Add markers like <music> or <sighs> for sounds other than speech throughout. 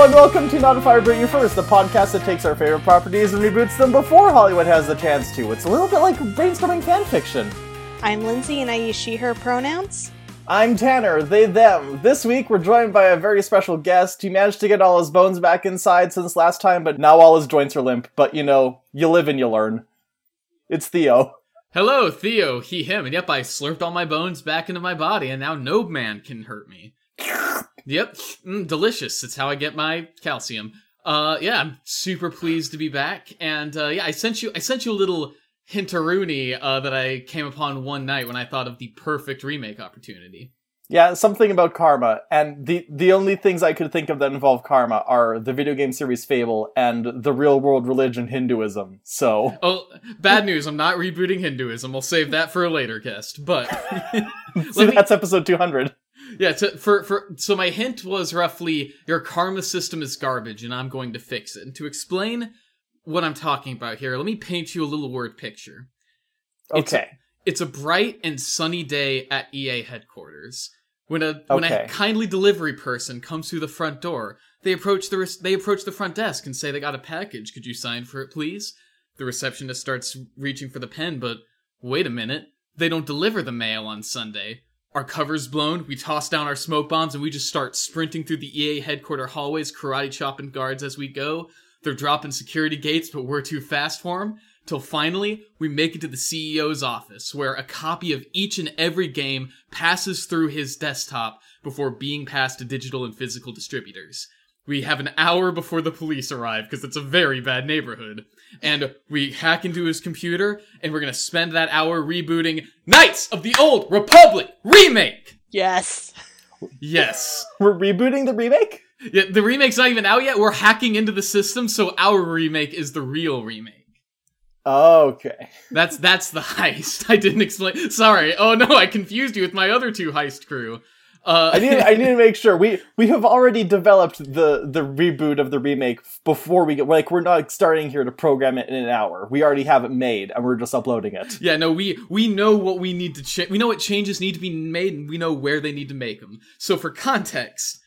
and welcome to Not a Fire Bring You First, the podcast that takes our favorite properties and reboots them before Hollywood has the chance to. It's a little bit like brainstorming fan fiction. I'm Lindsay and I use she, her pronouns. I'm Tanner, they, them. This week we're joined by a very special guest. He managed to get all his bones back inside since last time, but now all his joints are limp. But you know, you live and you learn. It's Theo. Hello, Theo, he, him, and yep, I slurped all my bones back into my body, and now no man can hurt me. Yep, mm, delicious. It's how I get my calcium. Uh, yeah, I'm super pleased to be back, and uh, yeah, I sent you, I sent you a little hinteroonie uh, that I came upon one night when I thought of the perfect remake opportunity. Yeah, something about karma, and the the only things I could think of that involve karma are the video game series Fable and the real world religion Hinduism. So, oh, bad news! I'm not rebooting Hinduism. I'll save that for a later guest. But <laughs> <laughs> see, me, that's episode 200. Yeah, to, for for so my hint was roughly your karma system is garbage, and I'm going to fix it. And to explain what I'm talking about here, let me paint you a little word picture. Okay. It's a, it's a bright and sunny day at EA headquarters. When a when Okay. a kindly delivery person comes through the front door, they approach the res- they approach the front desk and say they got a package. Could you sign for it, please? The receptionist starts reaching for the pen, but wait a minute, they don't deliver the mail on Sunday. Our cover's blown, we toss down our smoke bombs, and we just start sprinting through the EA headquarter hallways, karate chopping guards as we go. They're dropping security gates, but we're too fast for them. Till finally, we make it to the CEO's office, where a copy of each and every game passes through his desktop before being passed to digital and physical distributors. We have an hour before the police arrive, because it's a very bad neighborhood. And we hack into his computer, and we're gonna spend that hour rebooting Knights of the Old Republic Remake! Yes. Yes. We're rebooting the remake? Yeah, the remake's not even out yet. We're hacking into the system, so our remake is the real remake. Okay. That's that's the <laughs> heist. I didn't explain. Sorry. Oh no, I confused you with my other two heist crew. Uh, I need I need to make sure we we have already developed the the reboot of the remake before we get like we're not starting here to program it in an hour. We already have it made and we're just uploading it. yeah, no, we we know what we need to change. We know what changes need to be made, and we know where they need to make them. So for context,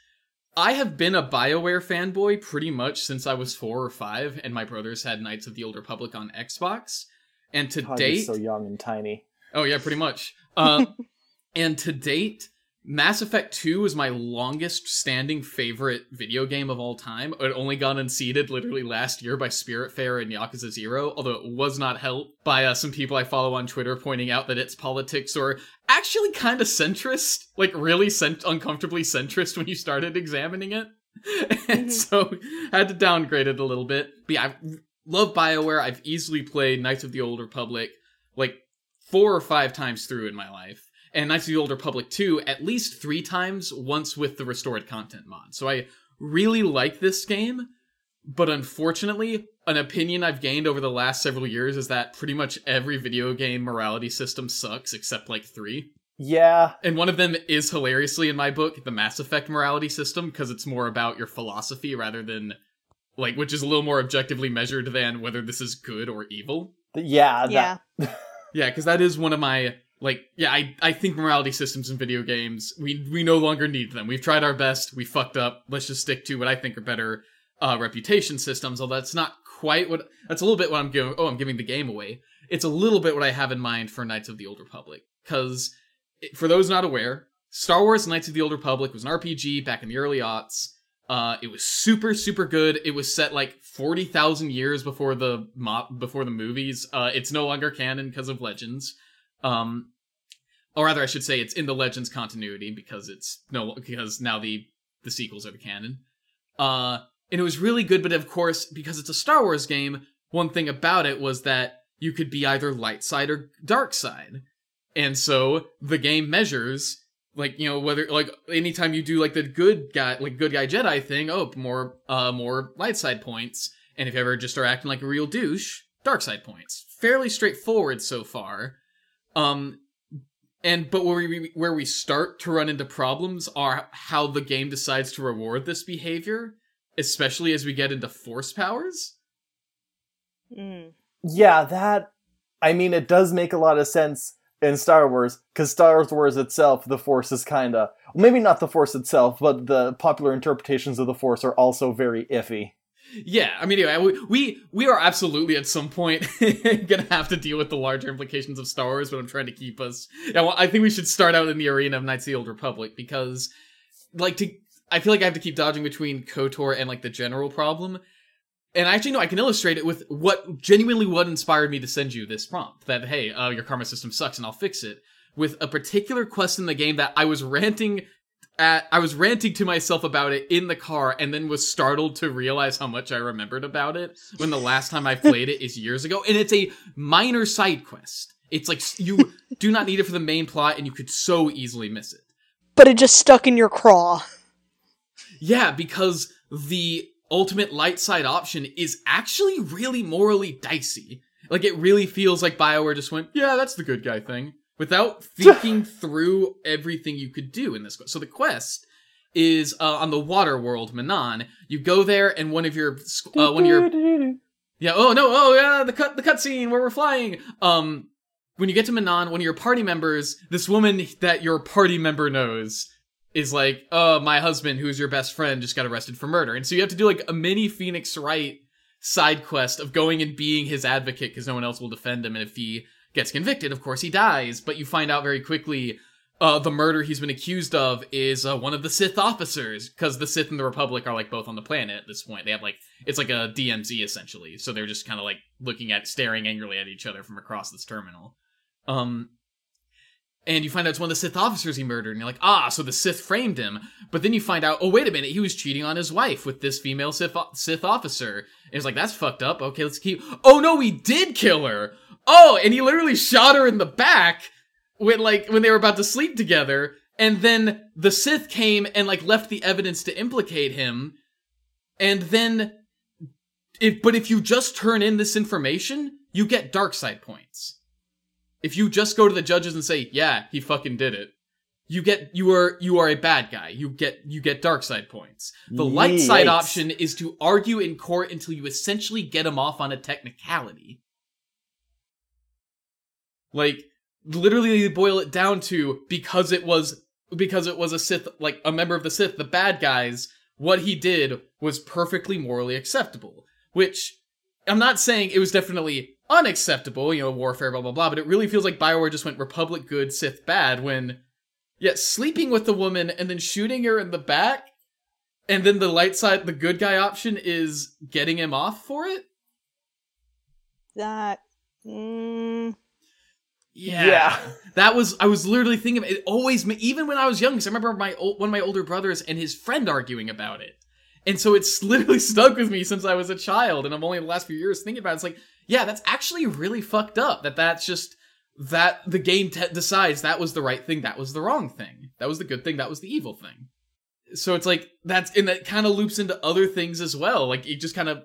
I have been a Bioware fanboy pretty much since I was four or five, and my brothers had Knights of the Old Republic on Xbox. And to God, date, so young and tiny. Oh yeah, pretty much. Uh, <laughs> and to date, Mass Effect 2 is my longest standing favorite video game of all time. It only got unseated literally last year by Spiritfarer and Yakuza Zero, although it was not helped by uh, some people I follow on Twitter pointing out that its politics are actually kind of centrist, like really cent- uncomfortably centrist when you started examining it. <laughs> and Mhm. so I had to downgrade it a little bit. But yeah, I love BioWare. I've easily played Knights of the Old Republic like four or five times through in my life. And Knights of the Old Republic 2 at least three times, once with the restored content mod. So I really like this game, but unfortunately, an opinion I've gained over the last several years is that pretty much every video game morality system sucks except like three. Yeah. And one of them is hilariously in my book, the Mass Effect morality system, because it's more about your philosophy rather than like which is a little more objectively measured than whether this is good or evil. Yeah, Yeah. <laughs> Yeah, because that is one of my like. Yeah, I I think morality systems in video games we we no longer need them. We've tried our best. We fucked up. Let's just stick to what I think are better uh, reputation systems. Although that's not quite what. That's a little bit what I'm giving. Oh, I'm giving the game away. It's a little bit what I have in mind for Knights of the Old Republic. Because for those not aware, Star Wars: Knights of the Old Republic was an RPG back in the early aughts. Uh, it was super super good. It was set like forty thousand years before the mo- before the movies. Uh, it's no longer canon because of Legends. Um, or rather, I should say it's in the Legends continuity because it's no because now the the sequels are the canon. Uh, and it was really good, but of course, because it's a Star Wars game, one thing about it was that you could be either light side or dark side, and so the game measures like you know whether like anytime you do like the good guy like good guy Jedi thing, oh more uh more light side points, and if you ever just are acting like a real douche, dark side points. Fairly straightforward so far. Um, and but where we where we start to run into problems are how the game decides to reward this behavior, especially as we get into force powers. Mm. yeah, that I mean it does make a lot of sense in Star Wars, because Star Wars itself, the Force is kind of maybe not the Force itself, but the popular interpretations of the Force are also very iffy. Yeah, I mean, anyway, we, we are absolutely at some point <laughs> gonna have to deal with the larger implications of Star Wars, but I'm trying to keep us. Yeah, well, I think we should start out in the arena of Knights of the Old Republic because, like, to I feel like I have to keep dodging between Kotor and like the general problem. And I actually, no, I can illustrate it with what genuinely what inspired me to send you this prompt. That hey, uh, your karma system sucks, and I'll fix it. With a particular quest in the game that I was ranting at, I was ranting to myself about it in the car, and then was startled to realize how much I remembered about it when the last time I played it is years ago. And it's a minor side quest. It's like you <laughs> do not need it for the main plot, and you could so easily miss it. But it just stuck in your craw. Yeah, because the ultimate light side option is actually really morally dicey. Like it really feels like BioWare just went, yeah, that's the good guy thing, without <laughs> thinking through everything you could do in this quest. So the quest is uh, on the water world, Manaan. You go there, and one of your uh, one of your yeah. Oh no. Oh yeah. The cut. The cutscene where we're flying. Um, when you get to Manaan, one of your party members, this woman that your party member knows, is like, oh, my husband, who's your best friend, just got arrested for murder. And so you have to do like a mini Phoenix Wright side quest of going and being his advocate because no one else will defend him. And if he gets convicted, of course he dies. But you find out very quickly uh, the murder he's been accused of is uh, one of the Sith officers because the Sith and the Republic are like both on the planet at this point. They have like it's like a DMZ essentially, so they're just kind of like looking at staring angrily at each other from across this terminal. Um, and you find out it's one of the Sith officers he murdered, and you're like, ah, so the Sith framed him. But then you find out, oh, wait a minute, he was cheating on his wife with this female Sith, Sith officer. And it's like, that's fucked up. Okay, let's keep. Oh no, he did kill her. Oh, and he literally shot her in the back when like when they were about to sleep together. And then the Sith came and like left the evidence to implicate him. And then, if but if you just turn in this information, you get dark side points. If you just go to the judges and say, "Yeah, he fucking did it," you get you are you are a bad guy. You get you get dark side points. The light side Yikes. option is to argue in court until you essentially get him off on a technicality. Like literally boil it down to because it was because it was a Sith like a member of the Sith, the bad guys, what he did was perfectly morally acceptable. Which I'm not saying it was definitely unacceptable, you know, warfare, blah blah blah, but it really feels like Bioware just went Republic good, Sith bad when yeah, sleeping with the woman and then shooting her in the back, and then the light side, the good guy option is getting him off for it. That. Mm, Yeah. Yeah. That was I was literally thinking of it always even when I was young because I remember my ol- one of my older brothers and his friend arguing about it. And so it's <laughs> literally stuck with me since I was a child and I'm only in the last few years thinking about it. It's like, yeah, that's actually really fucked up that that's just that the game te- decides that was the right thing, that was the wrong thing. That was the good thing, that was the evil thing. So it's like that's and that kind of loops into other things as well. Like it just kind of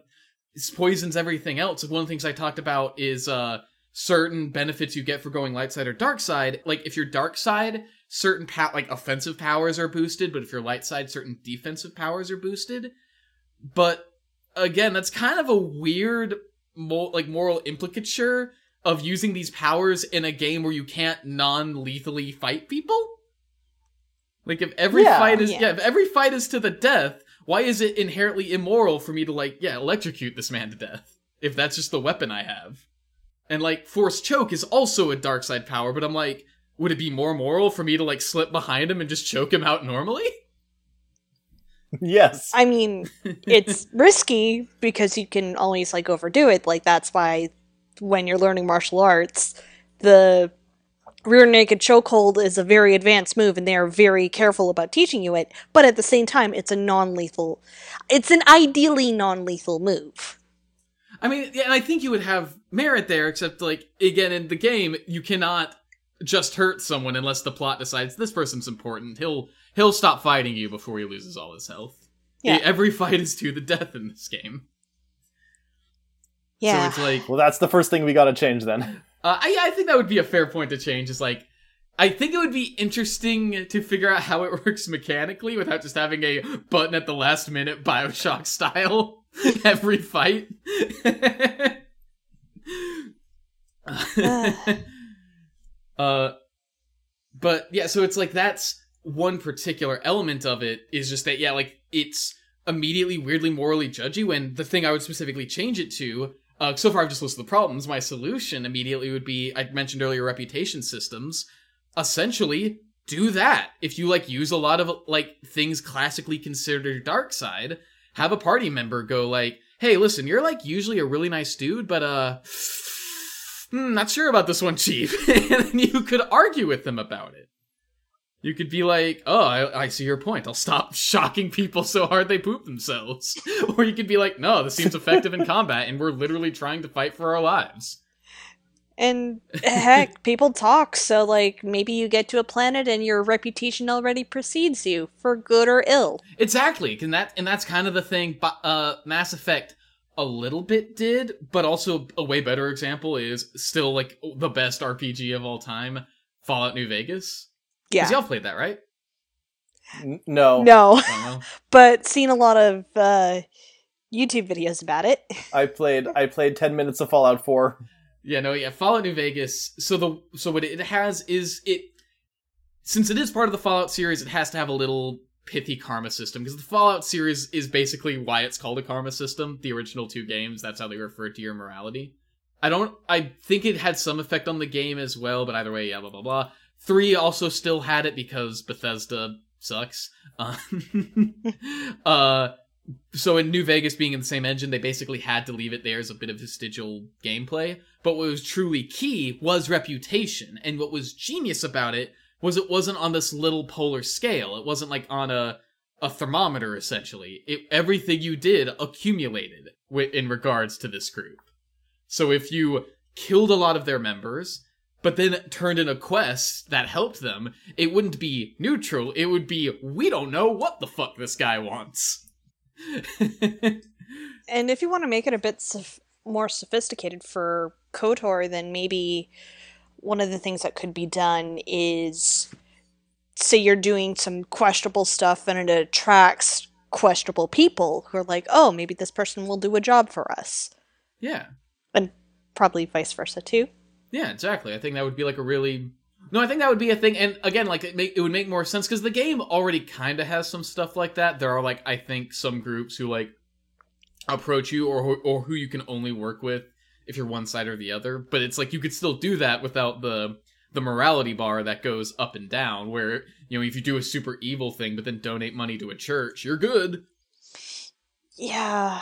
poisons everything else. One of the things I talked about is uh certain benefits you get for going light side or dark side. Like if you're dark side, certain pa- like offensive powers are boosted, but if you're light side, certain defensive powers are boosted. But again, that's kind of a weird mo- like moral implicature of using these powers in a game where you can't non-lethally fight people. Like if every Yeah. fight is Yeah. yeah, if every fight is to the death, why is it inherently immoral for me to like yeah electrocute this man to death if that's just the weapon I have? And like force choke is also a dark side power, but I'm like, would it be more moral for me to like slip behind him and just choke him out normally? <laughs> yes. I mean, <laughs> it's risky because you can always like overdo it. Like that's why when you're learning martial arts, the rear naked chokehold is a very advanced move, and they are very careful about teaching you it. But at the same time, it's a non-lethal. It's an ideally non-lethal move. I mean, yeah, and I think you would have merit there, except like again in the game, you cannot just hurt someone unless the plot decides this person's important. He'll he'll stop fighting you before he loses all his health. Yeah. Every fight is to the death in this game. Yeah. So it's like Well, that's the first thing we got to change then. Uh, I, I think that would be a fair point to change. Is like, I think it would be interesting to figure out how it <laughs> works mechanically without just having a button at the last minute Bioshock style <laughs> every fight. <sighs> Uh, but yeah, so it's like that's one particular element of it is just that yeah, like it's immediately weirdly morally judgy. When the thing I would specifically change it to, uh, so far I've just listed the problems. My solution immediately would be I mentioned earlier reputation systems. Essentially, do that. If you like use a lot of like things classically considered dark side, have a party member go like, "Hey, listen, you're like usually a really nice dude, but uh." Hmm, not sure about this one, Chief. <laughs> and then you could argue with them about it. You could be like, oh, I, I, see your point. I'll stop <laughs> shocking people so hard they poop themselves. <laughs> or you could be like, no, this seems effective in combat, and we're literally trying to fight for our lives. And <laughs> heck, people talk, so like maybe you get to a planet and your reputation already precedes you, for good or ill. Exactly, and that and that's kind of the thing. Uh, Mass Effect a little bit did, but also a way better example is still like the best RPG of all time, Fallout New Vegas. Yeah, y'all played that, right? N- no, no, <laughs> but seen a lot of uh, YouTube videos about it. I played. I played ten minutes of Fallout Four. Yeah, no, yeah, Fallout New Vegas. So the so what it has is it since it is part of the Fallout series, it has to have a little pithy karma system because the Fallout series is basically why it's called a karma system. The original two games, that's how they refer to your morality. I don't. I think it had some effect on the game as well, but either way, yeah, blah blah blah. Three also still had it because Bethesda sucks. <laughs> Uh, uh, so in New Vegas being in the same engine, they basically had to leave it there as a bit of vestigial gameplay. But what was truly key was reputation, and what was genius about it was it wasn't on this little polar scale. It wasn't like on a a thermometer essentially. It, everything you did accumulated in regards to this group. So if you killed a lot of their members, but then turned in a quest that helped them, it wouldn't be neutral. It would be we don't know what the fuck this guy wants. <laughs> and if you want to make it a bit sof- more sophisticated for KOTOR, then maybe one of the things that could be done is say you're doing some questionable stuff and it attracts questionable people who are like, oh, maybe this person will do a job for us. Yeah. And probably vice versa too. Yeah, exactly. I think that would be like a really no, I think that would be a thing, and again, like it, make, it would make more sense because the game already kind of has some stuff like that. There are like I think some groups who like approach you or or who you can only work with if you're one side or the other. But it's like you could still do that without the the morality bar that goes up and down. Where you know if you do a super evil thing but then donate money to a church, you're good. Yeah.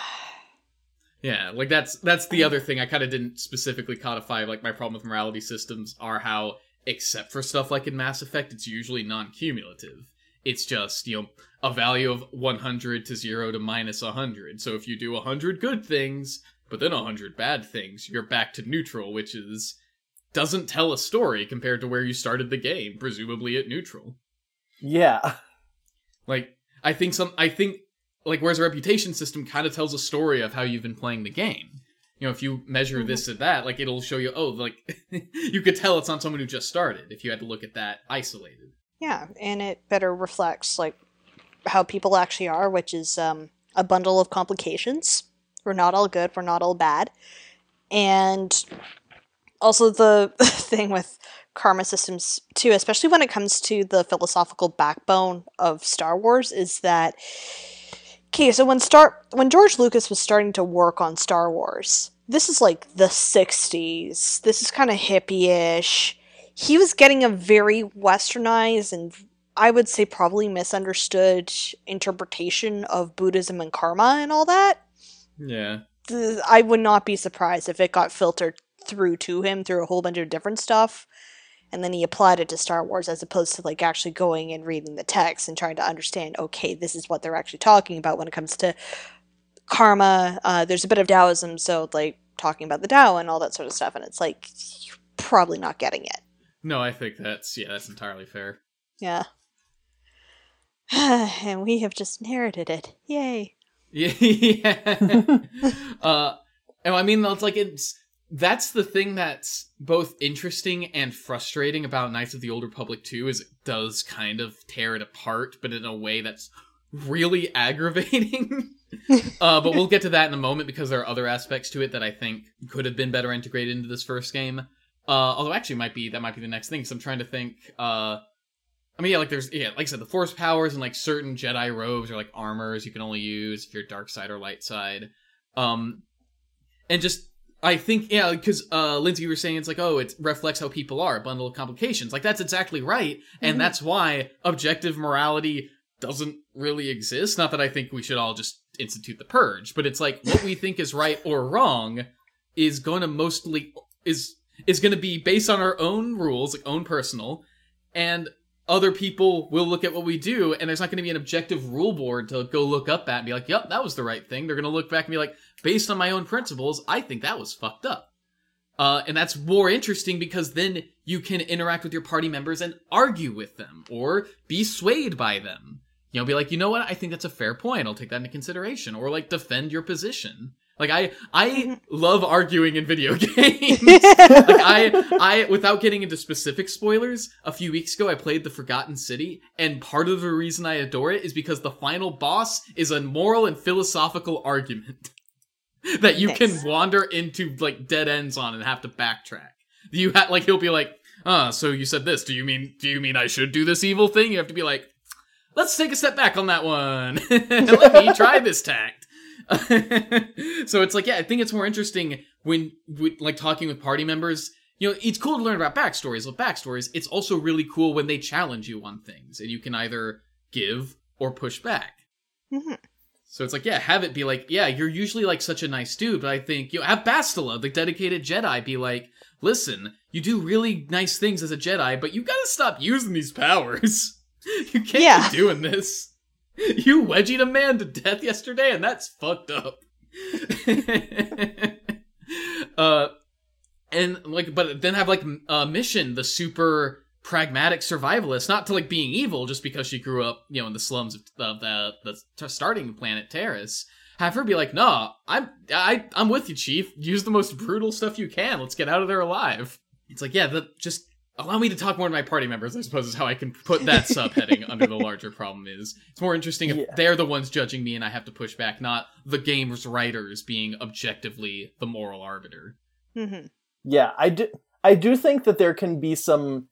Yeah, like that's that's the other thing I kind of didn't specifically codify. Like my problem with morality systems are how, except for stuff like in Mass Effect, it's usually non-cumulative. It's just you know a value of 100 to 0 to minus 100. So if you do 100 good things, but then a hundred bad things, you're back to neutral, which is doesn't tell a story compared to where you started the game, presumably at neutral. Yeah. Like I think some I think like whereas a reputation system kind of tells a story of how you've been playing the game. You know, if you measure mm-hmm. this and that, like it'll show you, oh, like <laughs> you could tell it's not someone who just started if you had to look at that isolated. Yeah, and it better reflects like how people actually are, which is um, a bundle of complications we're not all good. We're not all bad. And also the <laughs> thing with karma systems too, especially when it comes to the philosophical backbone of Star Wars, is that okay. So when Star when George Lucas was starting to work on Star Wars, this is like the '60s. This is kind of hippie-ish. He was getting a very westernized and I would say probably misunderstood interpretation of Buddhism and karma and all that. Yeah. I would not be surprised if it got filtered through to him through a whole bunch of different stuff. And then he applied it to Star Wars as opposed to like actually going and reading the text and trying to understand, okay, this is what they're actually talking about when it comes to karma. Uh, there's a bit of Taoism, so like talking about the Tao and all that sort of stuff. And it's like, you're probably not getting it. No, I think that's, yeah, that's entirely fair. Yeah. <sighs> and we have just inherited it. Yay. <laughs> Yeah. <laughs> uh, and I mean, it's like it's that's the thing that's both interesting and frustrating about Knights of the Old Republic 2 is it does kind of tear it apart, but in a way that's really <laughs> aggravating. <laughs> uh, but we'll get to that in a moment because there are other aspects to it that I think could have been better integrated into this first game. Uh, although actually might be that might be the next thing. Because I'm trying to think. Uh, I mean, yeah, like there's yeah, like I said, the force powers and like certain Jedi robes or like armors you can only use if you're dark side or light side. Um, and just I think yeah, because uh, Lindsay you were saying it's like oh it reflects how people are, a bundle of complications. Like that's exactly right, and Mhm. that's why objective morality doesn't really exist. Not that I think we should all just institute the purge, but it's like what we think is right or wrong is going to mostly is is going to be based on our own rules, like own personal, and other people will look at what we do, and there's not going to be an objective rule board to go look up at and be like, "Yep, that was the right thing." They're going to look back and be like, "Based on my own principles, I think that was fucked up." Uh, and that's more interesting because then you can interact with your party members and argue with them or be swayed by them. You know, be like, you know what? I think that's a fair point. I'll take that into consideration, or like defend your position. Like I, I love arguing in video <laughs> games. <laughs> like I, I, without getting into specific spoilers, a few weeks ago I played the Forgotten City, and part of the reason I adore it is because the final boss is a moral and philosophical argument <laughs> that you Nice. can wander into like dead ends on and have to backtrack. You ha- like he'll be like, "Ah, so you said this. Do you mean do you mean I should do this evil thing?" You have to be like, "Let's take a step back on that one. <laughs> Let me try this tact." <laughs> so it's like, yeah, I think it's more interesting when, like talking with party members. You know, it's cool to learn about backstories. With backstories, it's also really cool when they challenge you on things, and you can either give or push back. Mhm. So it's like, yeah, have it be like, yeah, you're usually like such a nice dude, but I think you know, have Bastila, the dedicated Jedi, be like, listen, you do really nice things as a Jedi, but you gotta stop using these powers. <laughs> you can't Yeah. be doing this. <laughs> You wedgied a man to death yesterday, and that's fucked up. <laughs> uh, and like, but then have like a mission, the super pragmatic survivalist, not to like being evil just because she grew up, you know, in the slums of, of the the t- starting planet Taris. Have her be like, "Nah, I'm I I'm with you, Chief. Use the most brutal stuff you can. Let's get out of there alive." It's like, yeah, the, just allow me to talk more to my party members. I suppose is how I can put that <laughs> subheading under the larger problem. Is it's more interesting if Yeah. they're the ones judging me and I have to push back, not the game's writers being objectively the moral arbiter. Mhm. Yeah, I do. I do think that there can be some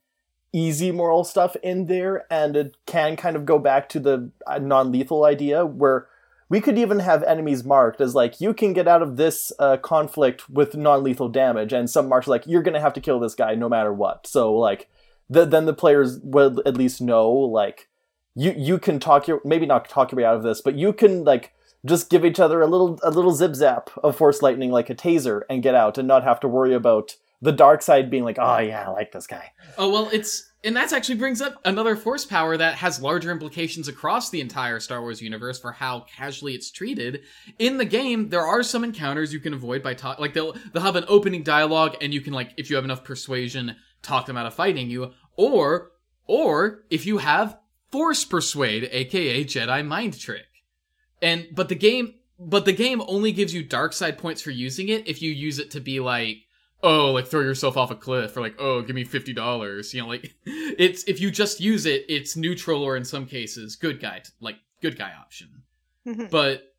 easy moral stuff in there, and it can kind of go back to the uh, non-lethal idea where we could even have enemies marked as like you can get out of this uh, conflict with non-lethal damage, and some marks like you're gonna have to kill this guy no matter what. So like, th- then the players will at least know like you you can talk your maybe not talk your way out of this, but you can like just give each other a little a little zip zap of force lightning like a taser and get out and not have to worry about the dark side being like, oh yeah, I like this guy. Oh well, it's and that actually brings up another force power that has larger implications across the entire Star Wars universe for how casually it's treated. In the game, there are some encounters you can avoid by talk like they'll they'll have an opening dialogue and you can like if you have enough persuasion talk them out of fighting you or or if you have force persuade aka Jedi mind trick. And but the game but the game only gives you dark side points for using it if you use it to be like oh, like throw yourself off a cliff, or like, oh, give me fifty dollars. You know, like <laughs> it's if you just use it, it's neutral or in some cases good guy, like good guy option. Mhm. But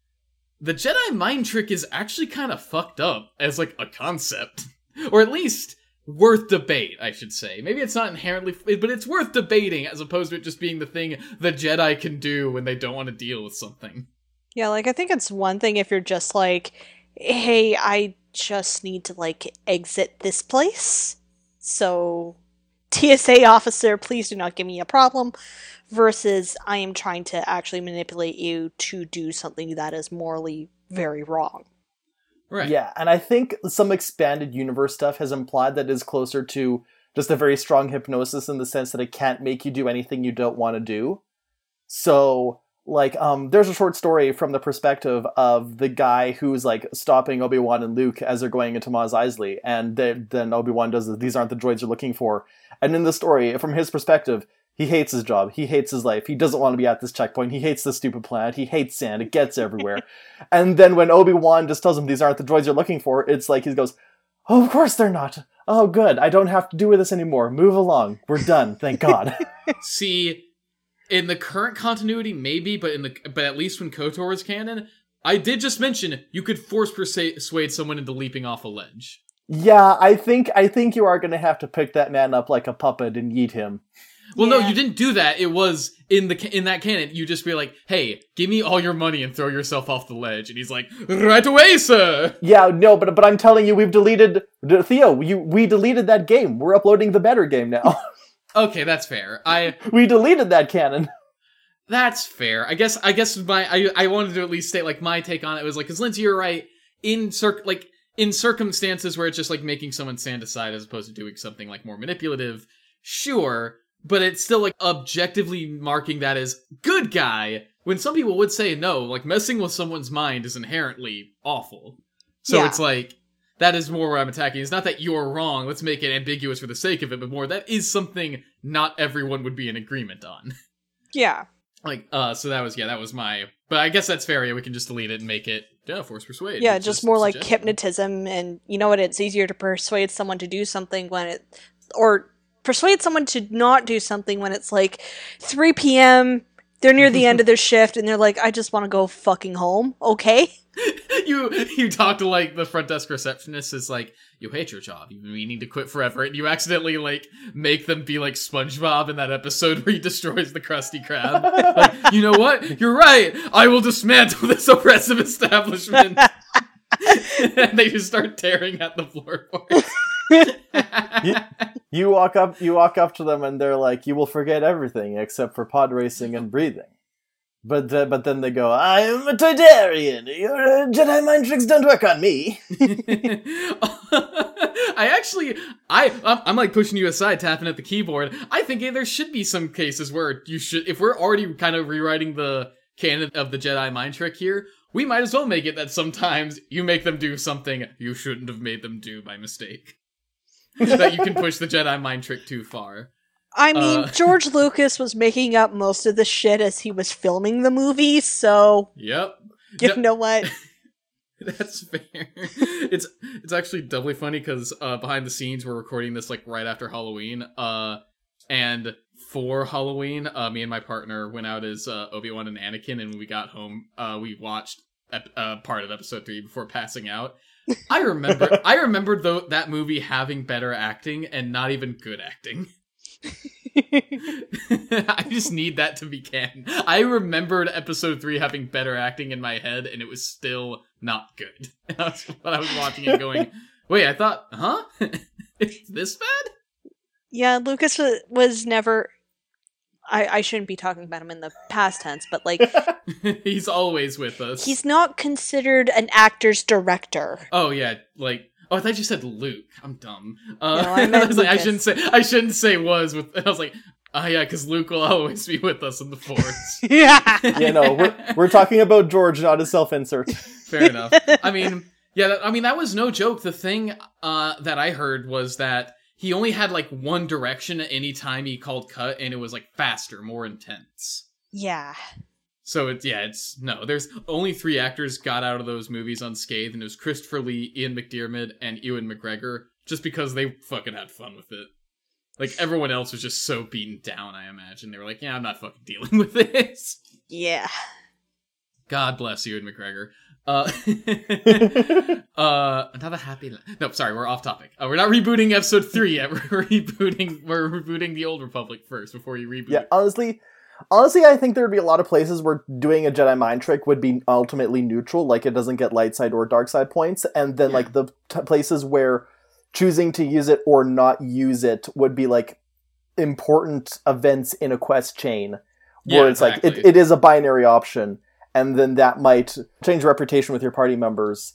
the Jedi mind trick is actually kind of fucked up as like a concept, <laughs> or at least worth debate. I should say. Maybe it's not inherently, but it's worth debating as opposed to it just being the thing the Jedi can do when they don't want to deal with something. Yeah, like I think it's one thing if you're just like, hey, I just need to like exit this place. So, TSA officer, please do not give me a problem. Versus, I am trying to actually manipulate you to do something that is morally very wrong. Right. Yeah, and I think some expanded universe stuff has implied that is closer to just a very strong hypnosis in the sense that it can't make you do anything you don't want to do. So, like, um, there's a short story from the perspective of the guy who's like stopping Obi Wan and Luke as they're going into Mos Eisley and they, then Obi Wan does the, these aren't the droids you're looking for. And in the story, from his perspective, he hates his job. He hates his life. He doesn't want to be at this checkpoint. He hates this stupid planet. He hates sand. It gets everywhere. <laughs> and then when Obi Wan just tells him these aren't the droids you're looking for, it's like he goes, "Oh, of course they're not. Oh, good. I don't have to do with this anymore. Move along. We're done. Thank God." <laughs> <laughs> See, in the current continuity, maybe, but in the but at least when Kotor was canon, I did just mention you could force persuade someone into leaping off a ledge. Yeah, I think I think you are going to have to pick that man up like a puppet and eat him. Well, no, you didn't do that. It was in the in that canon. You just be like, "Hey, give me all your money and throw yourself off the ledge," and he's like, "Right away, sir." Yeah, no, but but I'm telling you, we've deleted D- Theo. You we deleted that game. We're uploading the better game now. <laughs> Okay, that's fair. I <laughs> we deleted that canon. That's fair. I guess. I guess my. I. I wanted to at least state like my take on it was like, because Lindsay, you're right. In circ, like in circumstances where it's just like making someone stand aside as opposed to doing something like more manipulative. Sure, but it's still like objectively marking that as good guy. When some people would say no, like messing with someone's mind is inherently awful. So Yeah. it's like that is more where I'm attacking. It's not that you're wrong. Let's make it ambiguous for the sake of it, but more that is something not everyone would be in agreement on. <laughs> Yeah. Like, uh, so that was yeah, that was my. But I guess that's fair. Yeah, we can just delete it and make it yeah, force persuade. Yeah, It's just more like suggestion. hypnotism and you know what, it's easier to persuade someone to do something when it or persuade someone to not do something when it's like 3 p.m. They're near the end of their <laughs> shift and they're like, I just want to go fucking home. Okay. <laughs> you you talk to like the front desk receptionist is like you hate your job you, you need to quit forever and you accidentally like make them be like SpongeBob in that episode where he destroys the Krusty Krab. <laughs> like you know what you're right I will dismantle <laughs> this oppressive establishment. and they just start tearing at the floorboards. You walk up, you walk up to them, and they're like, "You will forget everything except for pod racing and breathing." But uh, but then they go, "I'm a Toydarian. Your uh, Jedi mind tricks don't work on me." <laughs> I actually, I, I'm, I'm like pushing you aside, tapping at the keyboard. I think eh, there should be some cases where you should, if we're already kind of rewriting the canon of the Jedi mind trick here, we might as well make it that sometimes you make them do something you shouldn't have made them do by mistake. <laughs> that you can push the Jedi mind trick too far. I mean, Uh. George Lucas was making up most of the shit as he was filming the movie, so Yep. you No- know what? <laughs> That's fair. It's it's actually doubly funny because uh, behind the scenes we're recording this like right after Halloween. Uh, and for Halloween, uh, me and my partner went out as uh, Obi Wan and Anakin, and when we got home, uh, we watched ep- uh, part of Episode Three before passing out. I remember <laughs> I remember though that movie having better acting and not even good acting. <laughs> I just need that to be canon. I remembered episode three having better acting in my head, and it was still not good. <laughs> And that's what I was watching and going, "Wait, I thought, huh? <laughs> it's this bad?" yeah, Lucas was never. I, I shouldn't be talking about him in the past tense, but like, He's always with us. he's not considered an actor's director. Oh yeah, like oh, I thought you said Luke. I'm dumb. Uh, No, I <laughs> meant was like, I shouldn't say. I shouldn't say was with. I was like, oh yeah, because Luke will always be with us in the Force. <laughs> yeah. you know, we're, we're talking about George, not a self-insert. <laughs> Fair enough. I mean, yeah, that, I mean that was no joke. The thing uh, that I heard was that he only had like one direction at any time he called cut, and it was like faster, more intense. Yeah. So it's yeah, it's no. There's only three actors got out of those movies unscathed, and it was Christopher Lee, Ian McDiarmid, and Ewan McGregor, just because they fucking had fun with it. Like everyone else was just so beaten down. I imagine they were like, "Yeah, I'm not fucking <laughs> dealing with this." Yeah. God bless Ewan McGregor. Uh, <laughs> <laughs> uh, another happy. La- no, sorry, we're off topic. Uh, we're not rebooting episode three yet. We're rebooting. We're rebooting the Old Republic first before you reboot. yeah, honestly, honestly, I think there would be a lot of places where doing a Jedi mind trick would be ultimately neutral, like it doesn't get light side or dark side points, and then like the t- places where choosing to use it or not use it would be like important events in a quest chain, where Yeah, it's like it, it is a binary option, and then that might change reputation with your party members.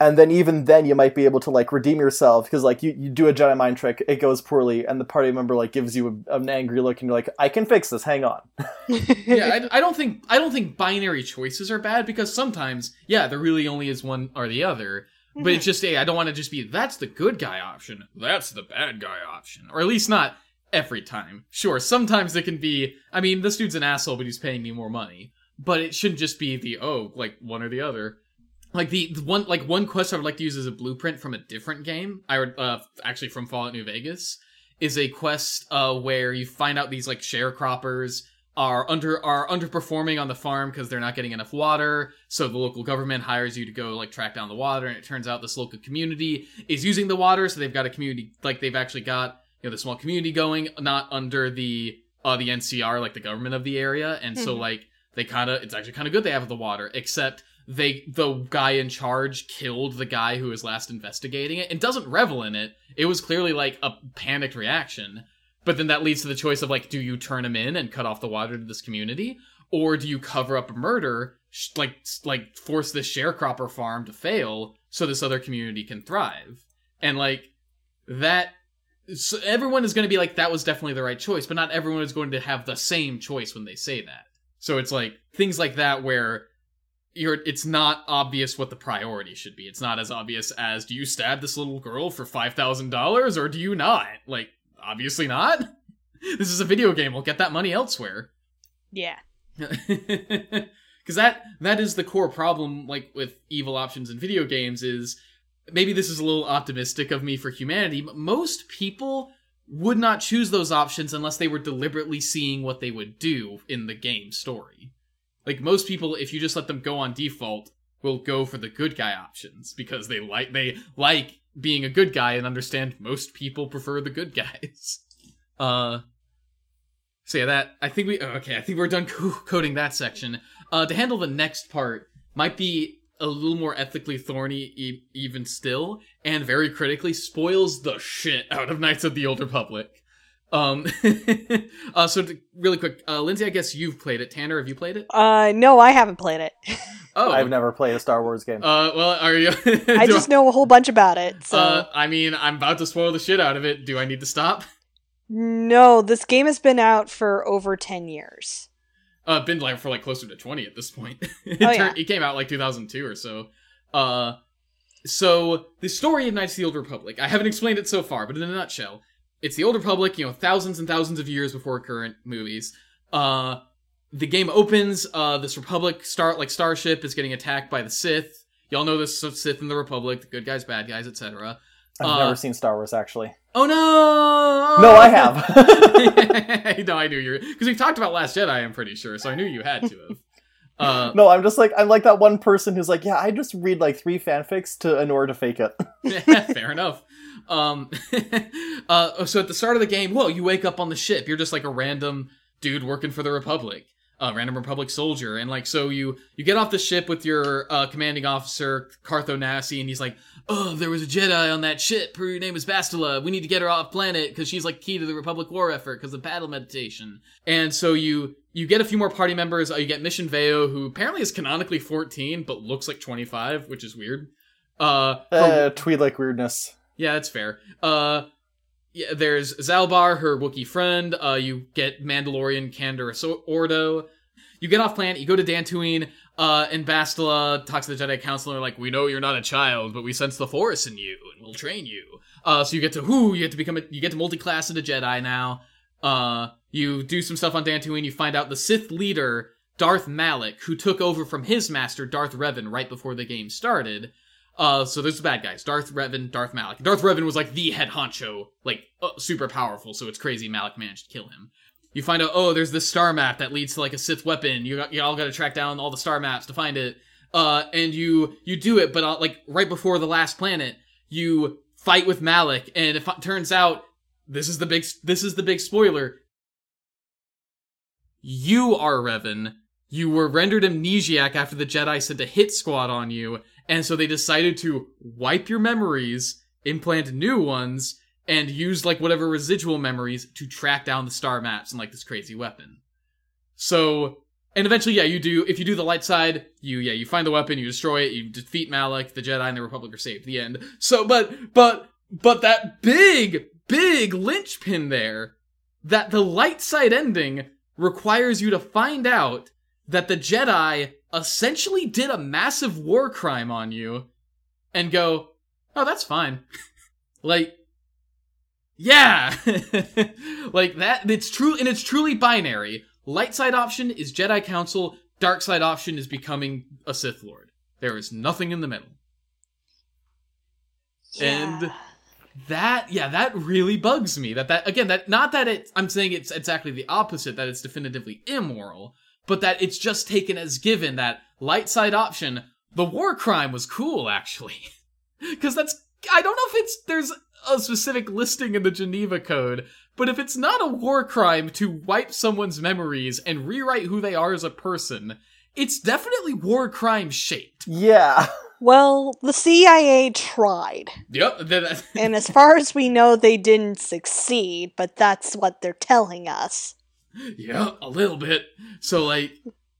And then even then you might be able to like redeem yourself because like you, you do a Jedi mind trick, it goes poorly, and the party member like gives you a, an angry look, and you're like, I can fix this. Hang on. <laughs> yeah. I, I don't think I don't think binary choices are bad because sometimes, yeah, there really only is one or the other. But it's mhm. just, hey, I don't want to just be that's the good guy option, that's the bad guy option, or at least not every time. Sure, sometimes it can be. I mean, this dude's an asshole, but he's paying me more money. But it shouldn't just be the oh, like one or the other. Like the, the one, like one quest I would like to use as a blueprint from a different game. I would uh, actually from Fallout New Vegas is a quest uh where you find out these like sharecroppers are under are underperforming on the farm because they're not getting enough water. So the local government hires you to go like track down the water, and it turns out this local community is using the water, so they've got a community like they've actually got you know the small community going, not under the uh the NCR like the government of the area, and so Mhm. like they kind of it's actually kind of good they have the water, except they the guy in charge killed the guy who was last investigating it and doesn't revel in it. It was clearly like a panicked reaction. But then that leads to the choice of like, do you turn him in and cut off the water to this community, or do you cover up a murder, sh- like like force this sharecropper farm to fail so this other community can thrive? And like that, so everyone is going to be like, that was definitely the right choice, but not everyone is going to have the same choice when they say that. So it's like things like that where you're it's not obvious what the priority should be. It's not as obvious as do you stab this little girl for five thousand dollars or do you not? Like obviously not. <laughs> This is a video game. We'll get that money elsewhere. Yeah. <laughs> Because that that is the core problem, like with evil options in video games, is maybe this is a little optimistic of me for humanity, but most people would not choose those options unless they were deliberately seeing what they would do in the game story. Like most people, if you just let them go on default, will go for the good guy options because they like they like being a good guy and understand most people prefer the good <laughs> guys. Uh, so yeah, that I think we oh, okay. I think we're done co- coding that section. Uh, to handle the next part might be a little more ethically thorny, e- even still, and very critically spoils the shit out of Knights of the Old Republic. Um, <laughs> uh, so to, really quick, uh, Lindsay, I guess you've played it. Tanner, have you played it? Uh, no, I haven't played it. <laughs> Oh, I've never played a Star Wars game. Uh, well, are you? <laughs> I do just know a whole bunch about it. So Uh, I mean, I'm about to spoil the shit out of it. Do I need to stop? no, this game has been out for over ten years. Uh, been like for like closer to 20 at this point. it, Oh, turned- yeah. it came out like 2002 or so. Uh, so the story of Knights of the Old Republic. I haven't explained it so far, but in a nutshell, it's the Old Republic. You know, thousands and thousands of years before current movies. Uh, the game opens. Uh, this Republic start like starship is getting attacked by the Sith. Y'all know this Sith in the Republic, the good guys, bad guys, etc. I've uh, never seen Star Wars actually. Oh no! No, I have. <laughs> no, I knew you because we talked about Last Jedi. I'm pretty sure, so I knew you had to have. <laughs> Uh, no, I'm just like I'm like that one person who's like, yeah, I just read like three fanfics to in order to fake it. <laughs> fair enough. Um, <laughs> uh, so at the start of the game, whoa, you wake up on the ship. You're just like a random dude working for the Republic, a random Republic soldier, and like so you you get off the ship with your uh, commanding officer Carth Onasi, and he's like, oh, there was a Jedi on that ship. Her name is Bastila. We need to get her off planet because she's like key to the Republic war effort because of battle meditation. And so you you get a few more party members. Uh, you get Mission Vao, who apparently is canonically 14 but looks like 25, which is weird. Uh, her- Uh, Twi'lek weirdness. Yeah, that's fair. Uh, yeah, there's Zaalbar, her Wookiee friend. Uh, you get Mandalorian Canderous Ordo. You get off planet, you go to Dantooine, uh, and Bastila talks to the Jedi Council and like, we know you're not a child, but we sense the Force in you, and we'll train you. Uh, so you get to, who you get to become a, you get to multi-class into Jedi now. Uh, you do some stuff on Dantooine, you find out the Sith leader, Darth Malak, who took over from his master, Darth Revan, right before the game started. Uh, so there's the bad guys: Darth Revan, Darth Malak. Darth Revan was like the head honcho, like uh, super powerful. So it's crazy Malak managed to kill him. You find out, oh, there's this star map that leads to like a Sith weapon. You got, you all got to track down all the star maps to find it. Uh, and you you do it, but uh, like right before the last planet, you fight with Malak, and it turns out this is the big this is the big spoiler. You are Revan. You were rendered amnesiac after the Jedi sent a hit squad on you, and so they decided to wipe your memories, implant new ones, and use like whatever residual memories to track down the star maps and like this crazy weapon. So, and eventually, yeah, you do. If you do the light side, you yeah, you find the weapon, you destroy it, you defeat Malak, the Jedi and the Republic are saved. The end. So, but but but that big big linchpin there, that the light side ending requires you to find out that the Jedi essentially did a massive war crime on you and go, oh, that's fine. <laughs> like, yeah. <laughs> like that, it's true, and it's truly binary. Light side option is Jedi Council, dark side option is becoming a Sith Lord. There is nothing in the middle. And- that yeah that really bugs me that that again that not that it i'm saying it's exactly the opposite that it's definitively immoral but that it's just taken as given that light side option the war crime was cool actually <laughs> because that's i don't know if it's there's a specific listing in the geneva code but if it's not a war crime to wipe someone's memories and rewrite who they are as a person it's definitely war crime shaped Yeah. <laughs> Well, the CIA tried. yep And as far as we know, they didn't succeed, but that's what they're telling us. Yeah, a little bit. So like,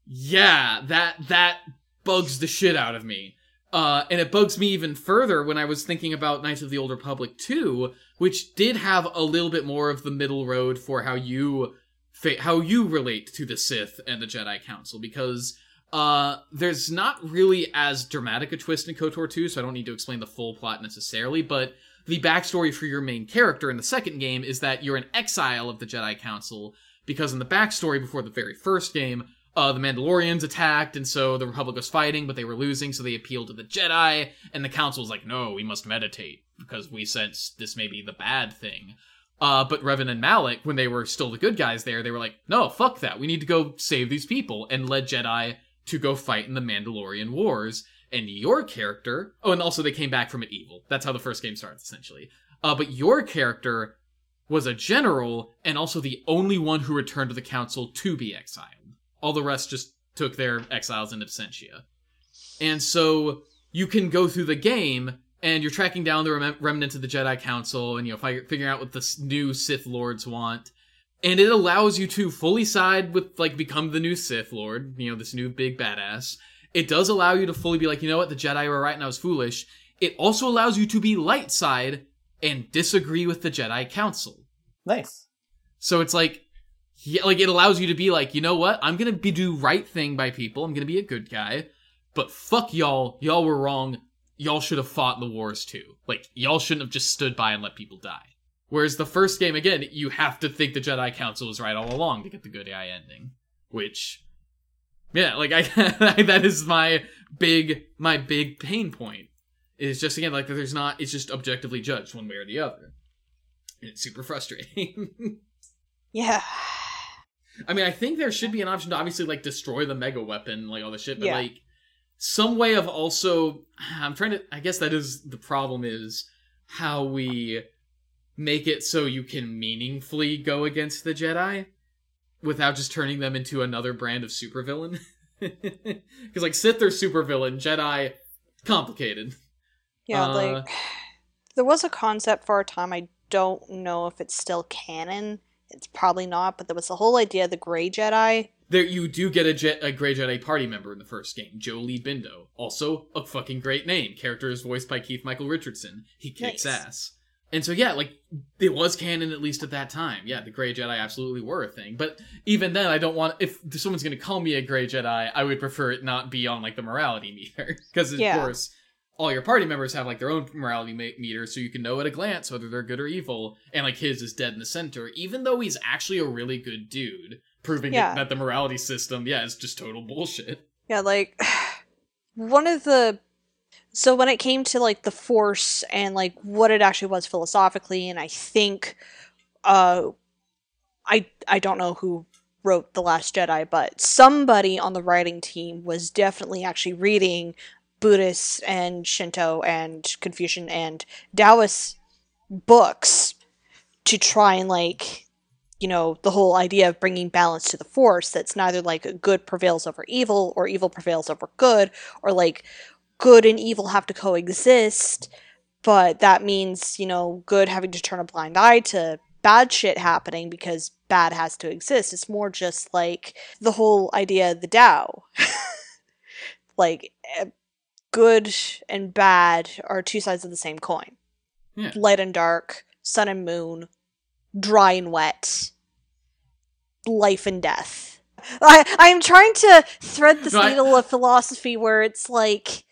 yeah, that that bugs the shit out of me. Uh, and it bugs me even further when I was thinking about Knights of the Old Republic 2, which did have a little bit more of the middle road for how you fa- how you relate to the Sith and the Jedi Council because uh, there's not really as dramatic a twist in KOTOR 2, so I don't need to explain the full plot necessarily, but the backstory for your main character in the second game is that you're an exile of the Jedi Council because in the backstory before the very first game, uh, the Mandalorians attacked, and so the Republic was fighting, but they were losing, so they appealed to the Jedi, and the Council was like, no, we must meditate, because we sense this may be the bad thing. Uh, but Revan and Malak, when they were still the good guys there, they were like, no, fuck that, we need to go save these people, and led Jedi to go fight in the Mandalorian Wars. And your character, oh, and also they came back from it evil. That's how the first game starts, essentially. Uh, but your character was a general and also the only one who returned to the council to be exiled. All the rest just took their exiles in absentia. And so you can go through the game and you're tracking down the rem- remnants of the Jedi Council and you know fi- figuring out what the new Sith Lords want. And it allows you to fully side with like become the new Sith Lord, you know, this new big badass. It does allow you to fully be like, you know what, the Jedi were right and I was foolish. It also allows you to be light side and disagree with the Jedi Council. Nice. So it's like, yeah, like it allows you to be like, you know what? I'm gonna be do right thing by people. I'm gonna be a good guy. But fuck y'all. Y'all were wrong. Y'all should have fought in the wars too. Like y'all shouldn't have just stood by and let people die. Whereas the first game, again, you have to think the Jedi Council was right all along to get the good guy ending. Which, yeah, like <laughs> I that is my big my big pain point. Is just again like there's not it's just objectively judged one way or the other. And it's super frustrating. <laughs> Yeah. I mean, I think there should be an option to obviously like destroy the mega weapon, like all the shit, but Yeah. like some way of also I'm trying to I guess that is the problem is how we make it so you can meaningfully go against the Jedi without just turning them into another brand of supervillain. <laughs> Cuz like Sith are supervillain, Jedi complicated. Yeah, Uh, like there was a concept for a time. I don't know if it's still canon. It's probably not, but there was the whole idea of the Gray Jedi. There, you do get a, Je- a Grey Jedi party member in the first game, Jolee Bindo. Also, a fucking great name. Character is voiced by Keith Michael Richardson. He kicks Nice. ass. And so, yeah, like, it was canon at least at that time. Yeah, the Grey Jedi absolutely were a thing. But even then, I don't want, if someone's gonna call me a Grey Jedi, I would prefer it not be on, like, the morality meter. <laughs> Because, of Yeah. course, all your party members have, like, their own morality ma- meter, so you can know at a glance whether they're good or evil. And, like, his is dead in the center, even though he's actually a really good dude proving Yeah. that the morality system, yeah, is just total bullshit. Yeah, like <sighs> one of the so when it came to like the force and like what it actually was philosophically and I think uh I I don't know who wrote The Last Jedi, but somebody on the writing team was definitely actually reading Buddhist and Shinto and Confucian and Taoist books to try and like you know the whole idea of bringing balance to the force that's neither like good prevails over evil or evil prevails over good or like good and evil have to coexist but that means you know good having to turn a blind eye to bad shit happening because bad has to exist. It's more just like the whole idea of the dao <laughs> like eh, good and bad are two sides of the same coin Yeah. light and dark sun and moon dry and wet, life and death. I I am trying to thread this I- needle of philosophy where it's like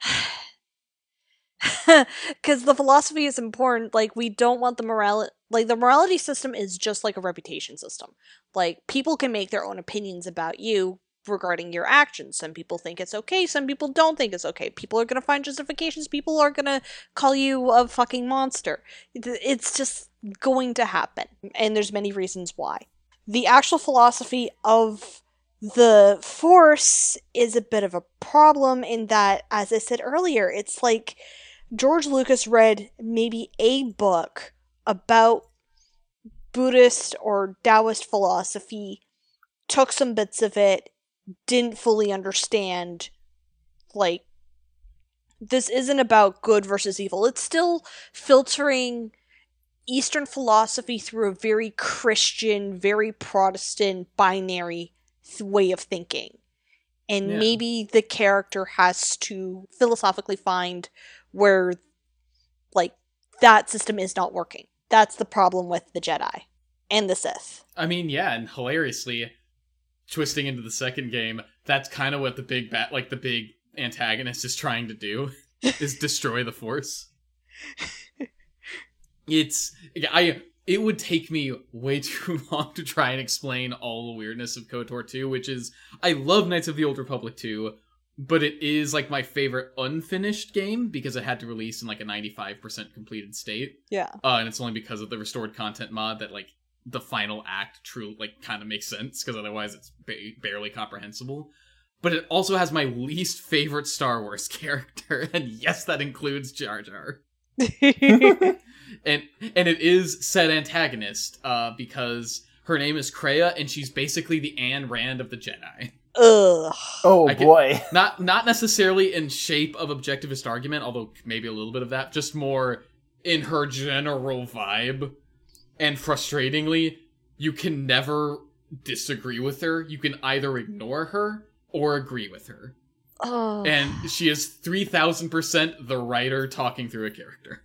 <sighs> because the philosophy is important like we don't want the morality like the morality system is just like a reputation system like people can make their own opinions about you regarding your actions. Some people think it's okay, some people don't think it's okay. People are going to find justifications, people are going to call you a fucking monster. It's just going to happen, and there's many reasons why. The actual philosophy of the force is a bit of a problem in that as I said earlier, it's like George Lucas read maybe a book about Buddhist or Taoist philosophy, took some bits of it, didn't fully understand like this isn't about good versus evil. It's still filtering Eastern philosophy through a very Christian, very Protestant binary way of thinking. And Yeah. maybe the character has to philosophically find where, like, that system is not working. That's the problem with the Jedi and the Sith. I mean, yeah, and hilariously, twisting into the second game, that's kind of what the big bat, like the big antagonist, is trying to do, <laughs> is destroy the Force. It's I. It would take me way <laughs> too long to try and explain all the weirdness of KOTOR 2, which is I love Knights of the Old Republic 2, but it is like my favorite unfinished game because it had to release in like a 95% completed state. Yeah. Uh, and it's only because of the restored content mod that like the final act truly like kind of makes sense because otherwise it's ba- barely comprehensible. But it also has my least favorite Star Wars <laughs> character, and yes, that includes Jar Jar. <laughs> and and it is said antagonist uh, because her name is Kreia, and she's basically the Ayn Rand of the Jedi. Ugh. Oh can- boy. <laughs> Not not necessarily in shape of objectivist argument, although maybe a little bit of that. Just more in her general vibe. And frustratingly, you can never disagree with her. You can either ignore her or agree with her. Oh. And she is three thousand percent the writer talking through a character.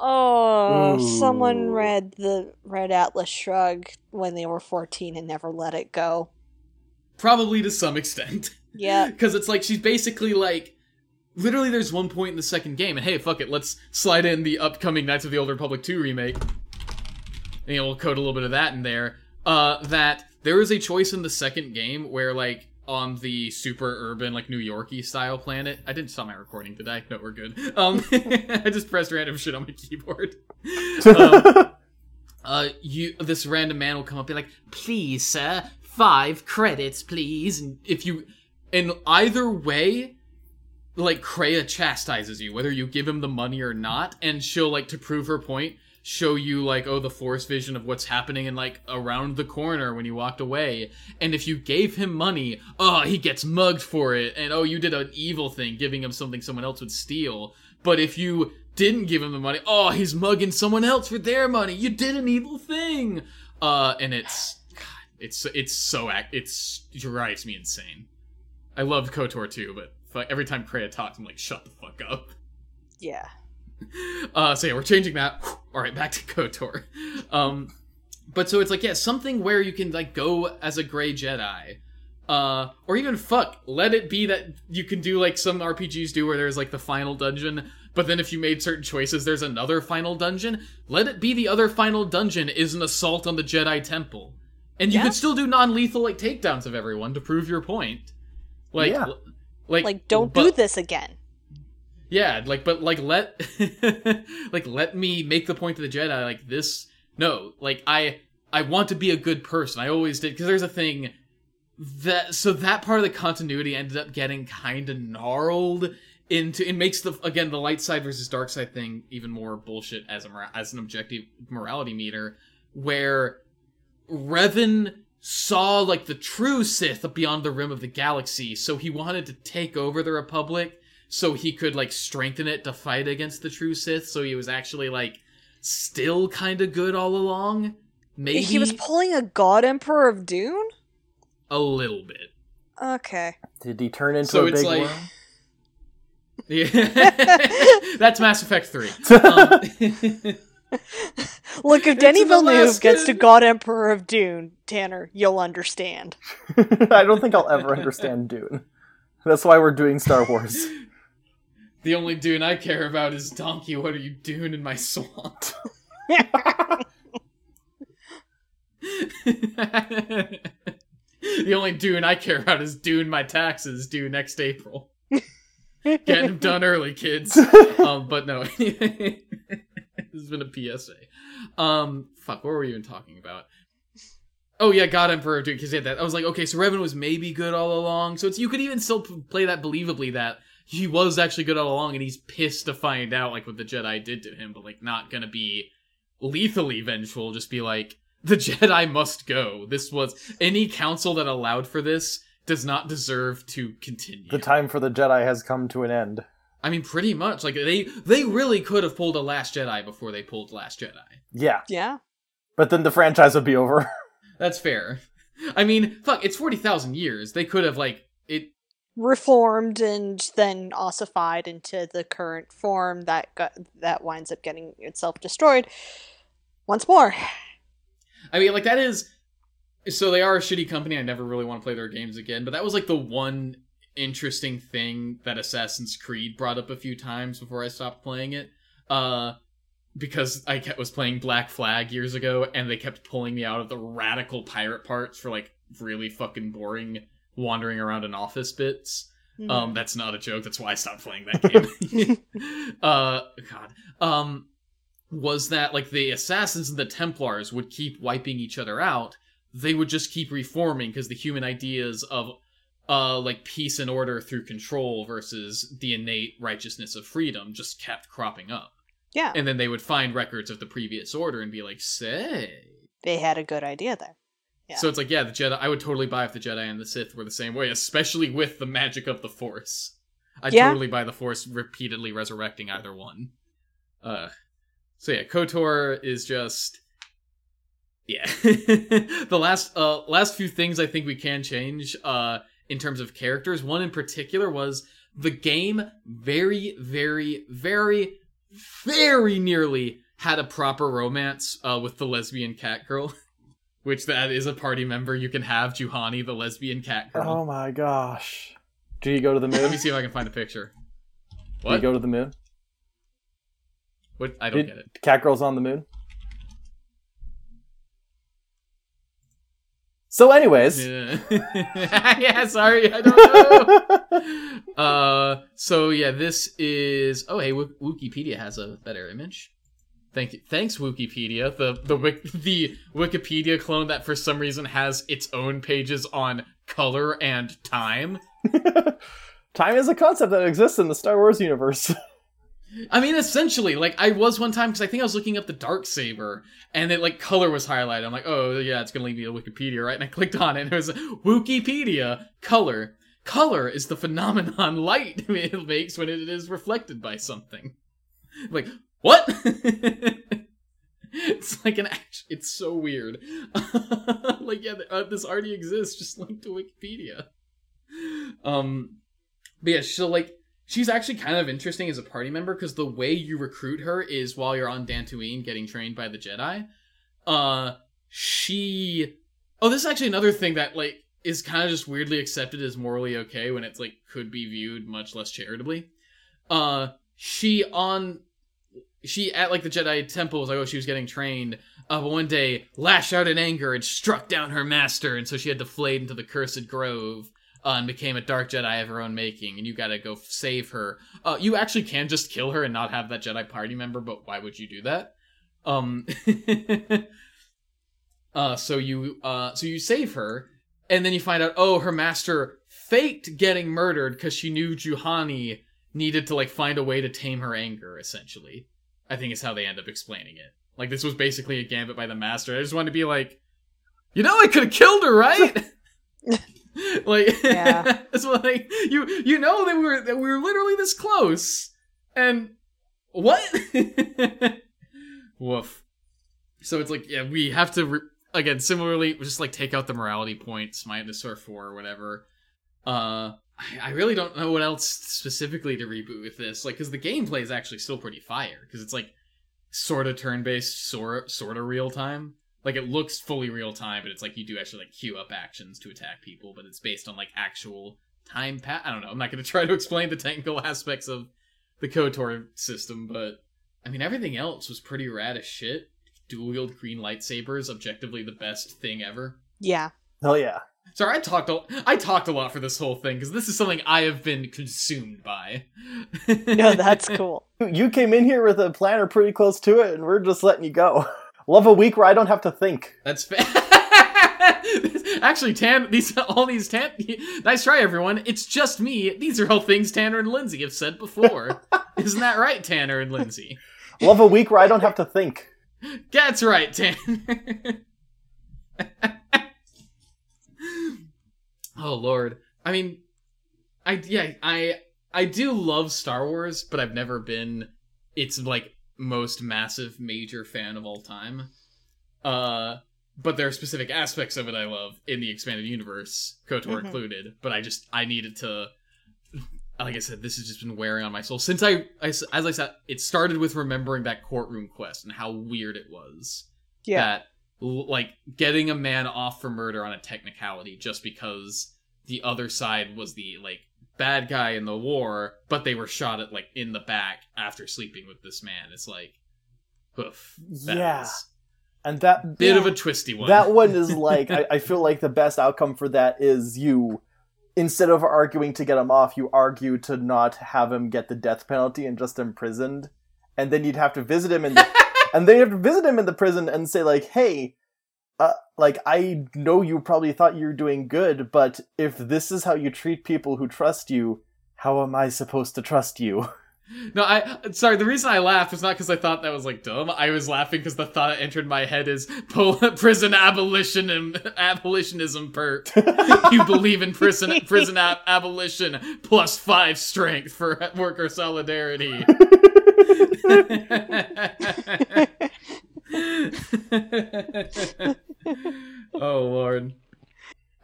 Oh, someone read the Red Atlas Shrug when they were 14 and never let it go. Probably to some extent. Yeah. <laughs> Because it's like she's basically like literally there's one point in the second game, and hey, fuck it, let's slide in the upcoming Knights of the Old Republic 2 remake. And you know, we'll code a little bit of that in there. Uh that there is a choice in the second game where like on the super urban, like New Yorky style planet. I didn't stop my recording, did I? No, we're good. Um <laughs> I just pressed random shit on my keyboard. Um, <laughs> uh you this random man will come up and be like please sir five credits please and if you in either way like Kreia chastises you whether you give him the money or not and she'll like to prove her point show you like oh the force vision of what's happening in like around the corner when you walked away. And if you gave him money oh he gets mugged for it. And oh you did an evil thing giving him something someone else would steal. But if you didn't give him the money oh he's mugging someone else for their money. You did an evil thing. Uh and it's God, it's it's so it's it drives me insane. I loved kotor too but every time Kreia talks i'm like shut the fuck up. Yeah. <laughs> uh, so yeah, we're changing that. <laughs> All right, back to Kotor. Um, but so it's like yeah, something where you can like go as a gray Jedi, uh, or even fuck, let it be that you can do like some RPGs do where there's like the final dungeon, but then if you made certain choices, there's another final dungeon. Let it be the other final dungeon is an assault on the Jedi Temple, and you Yeah. could still do non-lethal like takedowns of everyone to prove your point. Like, Yeah. like, Like, don't but- do this again. Yeah, like but like let <laughs> like let me make the point to the Jedi like this no, like I I want to be a good person. I always did because there's a thing that so that part of the continuity ended up getting kind of gnarled into it makes the again the light side versus dark side thing even more bullshit as a as an objective morality meter where Revan saw like the true Sith beyond the rim of the galaxy, so he wanted to take over the Republic so he could like strengthen it to fight against the true Sith. So he was actually like still kind of good all along. Maybe He was pulling a God Emperor of Dune? a little bit. Okay. Did he turn into So a it's big like- worm? Yeah, <laughs> <laughs> that's Mass Effect Three. <laughs> Um, Look, if Denis Villeneuve gets to God Emperor of Dune, Tanner, you'll understand. I don't think I'll ever understand Dune. That's why we're doing Star Wars. The only Dune I care about is Donkey. What are you doing in my swamp? <laughs> the only Dune I care about is Dune my taxes due next April. Getting them done early, kids. Um, but no, <laughs> this has been a PSA. Um, fuck, what were we even talking about? Oh yeah, God Emperor Dude, because that. I was like, okay, so Revan was maybe good all along. So it's you could even still play that believably that he was actually good all along, and he's pissed to find out like what the Jedi did to him, but like not gonna be lethally vengeful. Just be like, the Jedi must go. This was any council that allowed for this does not deserve to continue. The time for the Jedi has come to an end. I mean, pretty much. Like they they really could have pulled a Last Jedi before they pulled Last Jedi. Yeah, Yeah. but then the franchise would be over. <laughs> That's fair. I mean, fuck, it's forty thousand years. They could have like it. Reformed and then ossified into the current form that got, that winds up getting itself destroyed once more. I mean, like that is. So they are a shitty company. I never really want to play their games again. But that was like the one interesting thing that Assassin's Creed brought up a few times before I stopped playing it. Uh, because I kept, was playing Black Flag years ago, and they kept pulling me out of the radical pirate parts for like really fucking boring wandering around in office bits. Mm-hmm. Um, that's not a joke. That's why I stopped playing that game. <laughs> uh, God. Um, was that like the assassins and the Templars would keep wiping each other out? They would just keep reforming because the human ideas of uh like peace and order through control versus the innate righteousness of freedom just kept cropping up. yeah, And then they would find records of the previous order and be like, "Say." they had a good idea there. Yeah. So it's like, yeah, the Jedi. I would totally buy if the Jedi and the Sith were the same way, especially with the magic of the Force. I'd Yeah. totally buy the Force repeatedly resurrecting either one. Uh, so yeah, Kotor is just, yeah. <laughs> the last, uh, last few things I think we can change, uh, in terms of characters. One in particular was the game very, very, very, very nearly had a proper romance, uh, with the lesbian cat girl. <laughs> Which that is a party member you can have, Juhani, the lesbian cat girl. Oh my gosh. Do you go to the moon? Let me see if I can find a picture. Do you What? go to the moon? What? I don't Did- get it. Cat girl's on the moon. So, anyways, Yeah. <laughs> yeah, sorry, I don't know. <laughs> uh, so yeah, this is. Oh, hey, Wik- Wikipedia has a better image. Thank you, thanks Wikipedia. The the the Wikipedia clone that for some reason has its own pages on color and time. <laughs> time is a concept that exists in the Star Wars universe. <laughs> I mean, essentially, like I was one time because I think I was looking up the dark saber, and it like color was highlighted. I'm like, oh yeah, it's gonna lead me to Wikipedia, right? And I clicked on it, and it was Wookieepedia color. Color is the phenomenon <laughs> light it makes when it is reflected by something. Like what? <laughs> it's like an act. It's so weird. <laughs> like yeah, th- uh, this already exists. Just link to Wikipedia. Um, but yeah, so like she's actually kind of interesting as a party member because the way you recruit her is while you're on Dantooine getting trained by the Jedi. Uh, she. Oh, this is actually another thing that like is kind of just weirdly accepted as morally okay when it's like could be viewed much less charitably. Uh, she on. She at like the Jedi temple was like, oh, she was getting trained. Uh, but one day lashed out in anger and struck down her master, and so she had to flayed into the cursed grove uh, and became a dark Jedi of her own making, and you gotta go save her. Uh, you actually can just kill her and not have that Jedi party member, but why would you do that? Um, <laughs> uh, so you, uh, so you save her, and then you find out, oh, her master faked getting murdered because she knew Juhani needed to like find a way to tame her anger. Essentially, I think is how they end up explaining it. Like this was basically a gambit by the master. I just wanted to be like, you know, I could have killed her, right? <laughs> <laughs> like Yeah. <laughs> it's like you you know that we were that we were literally this close and what woof so it's like yeah we have to re- again similarly just like take out the morality points minus or four or whatever uh I, I really don't know what else specifically to reboot with this like because the gameplay is actually still pretty fire because it's like sort of turn-based sort sort of real time like it looks fully real time but it's like you do actually like queue up actions to attack people but it's based on like actual time pat i don't know i'm not going <laughs> to try to explain the technical <laughs> aspects of the kotor system but i mean everything else was pretty rad as shit dual wield green lightsabers objectively the best thing ever Yeah. Hell yeah. Sorry, I talked. A, I talked a lot for this whole thing because this is something I have been consumed by. No, <laughs> that's cool. You came in here with a planner pretty close to it, and we're just letting you go. <laughs> Love a week where I don't have to think. That's fa- <laughs> actually Tan. These all these Tan. Nice try, everyone. It's just me. These are all things Tanner and Lindsay have said before. Isn't that right, Tanner and Lindsay? Love a week where I don't have to think. That's right, Tanner. Oh Lord. I mean, I yeah I I do love Star Wars, but I've never been its like most massive major fan of all time. Uh but there are specific aspects of it I love in the expanded universe, KOTOR Mhm. included. But I just I needed to, like I said, this has just been wearing on my soul since I, I as I said, it started with remembering that courtroom quest and how weird it was Yeah. that like getting a man off for murder on a technicality just because the other side was the like bad guy in the war, but they were shot at like in the back after sleeping with this man. It's like, Yeah. And that bit of a twisty one. that one is <laughs> like I, I feel like the best outcome for that is you instead of arguing to get him off, you argue to not have him get the death penalty and just imprisoned. And then you'd have to visit him in the <laughs> and then you have to visit him in the prison and say like, "Hey, like I know you probably thought you were doing good, but if this is how you treat people who trust you, how am I supposed to trust you?" <laughs> No, I sorry. The reason I laughed was not because I thought that was like dumb. I was laughing because the thought that entered my head is pol- prison um, abolitionism. Abolitionism perk. <laughs> you believe in prison prison ab- abolition plus five strength for worker solidarity. <laughs> <laughs> oh lord.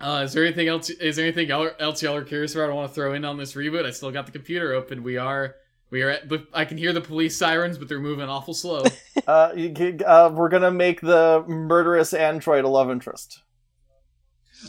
Uh, is there anything else? Is there anything else y'all are curious about? I want to throw in on this reboot. I still got the computer open. We are, we are. At, but I can hear the police sirens, but they're moving awful slow. <laughs> uh, you uh, we're gonna make the murderous android a love interest.